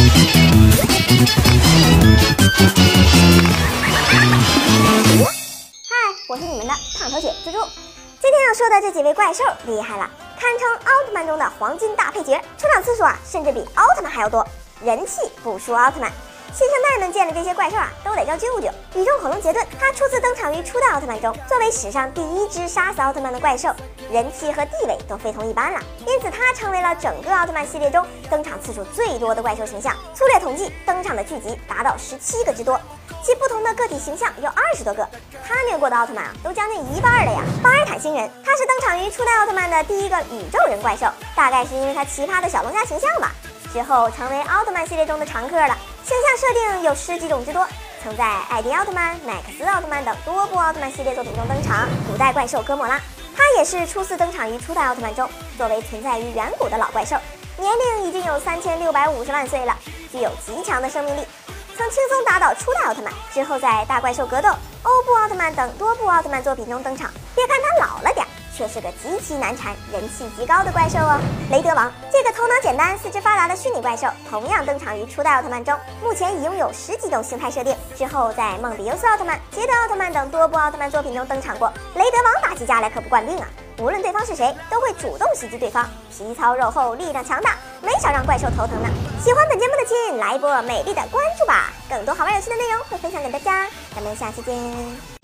嗨我是你们的胖头姐猪猪。今天要说的这几位怪兽厉害了堪称奥特曼中的黄金大配角出场次数啊甚至比奥特曼还要多。人气不输奥特曼。新生代们见了这些怪兽啊，都得叫舅舅。宇宙恐龙杰顿，他初次登场于初代奥特曼中，作为史上第一只杀死奥特曼的怪兽，人气和地位都非同一般了。因此，他成为了整个奥特曼系列中登场次数最多的怪兽形象。粗略统计，登场的剧集达到十七个之多，其不同的个体形象有二十多个。他虐过的奥特曼啊，都将近一半了呀。巴尔坦星人，他是登场于初代奥特曼的第一个宇宙人怪兽，大概是因为他奇葩的小龙虾形象吧。之后成为奥特曼系列中的常客了，形象设定有十几种之多，曾在艾迪奥特曼、麦克斯奥特曼等多部奥特曼系列作品中登场。古代怪兽哥莫拉，他也是初次登场于初代奥特曼中，作为存在于远古的老怪兽，年龄已经有三千六百五十万岁了，具有极强的生命力，曾轻松打倒初代奥特曼。之后在大怪兽格斗、欧布奥特曼等多部奥特曼作品中登场。别看他老了点。却是个极其难缠、人气极高的怪兽哦。雷德王这个头脑简单、四肢发达的虚拟怪兽，同样登场于初代奥特曼中，目前已拥有十几种形态设定。之后在梦比优斯奥特曼、捷德奥特曼等多部奥特曼作品中登场过。雷德王打起架来可不惯病啊，无论对方是谁，都会主动袭击对方，皮糙肉厚，力量强大，没少让怪兽头疼呢。喜欢本节目的亲，来一波美丽的关注吧！更多好玩有趣的内容会分享给大家，咱们下期见。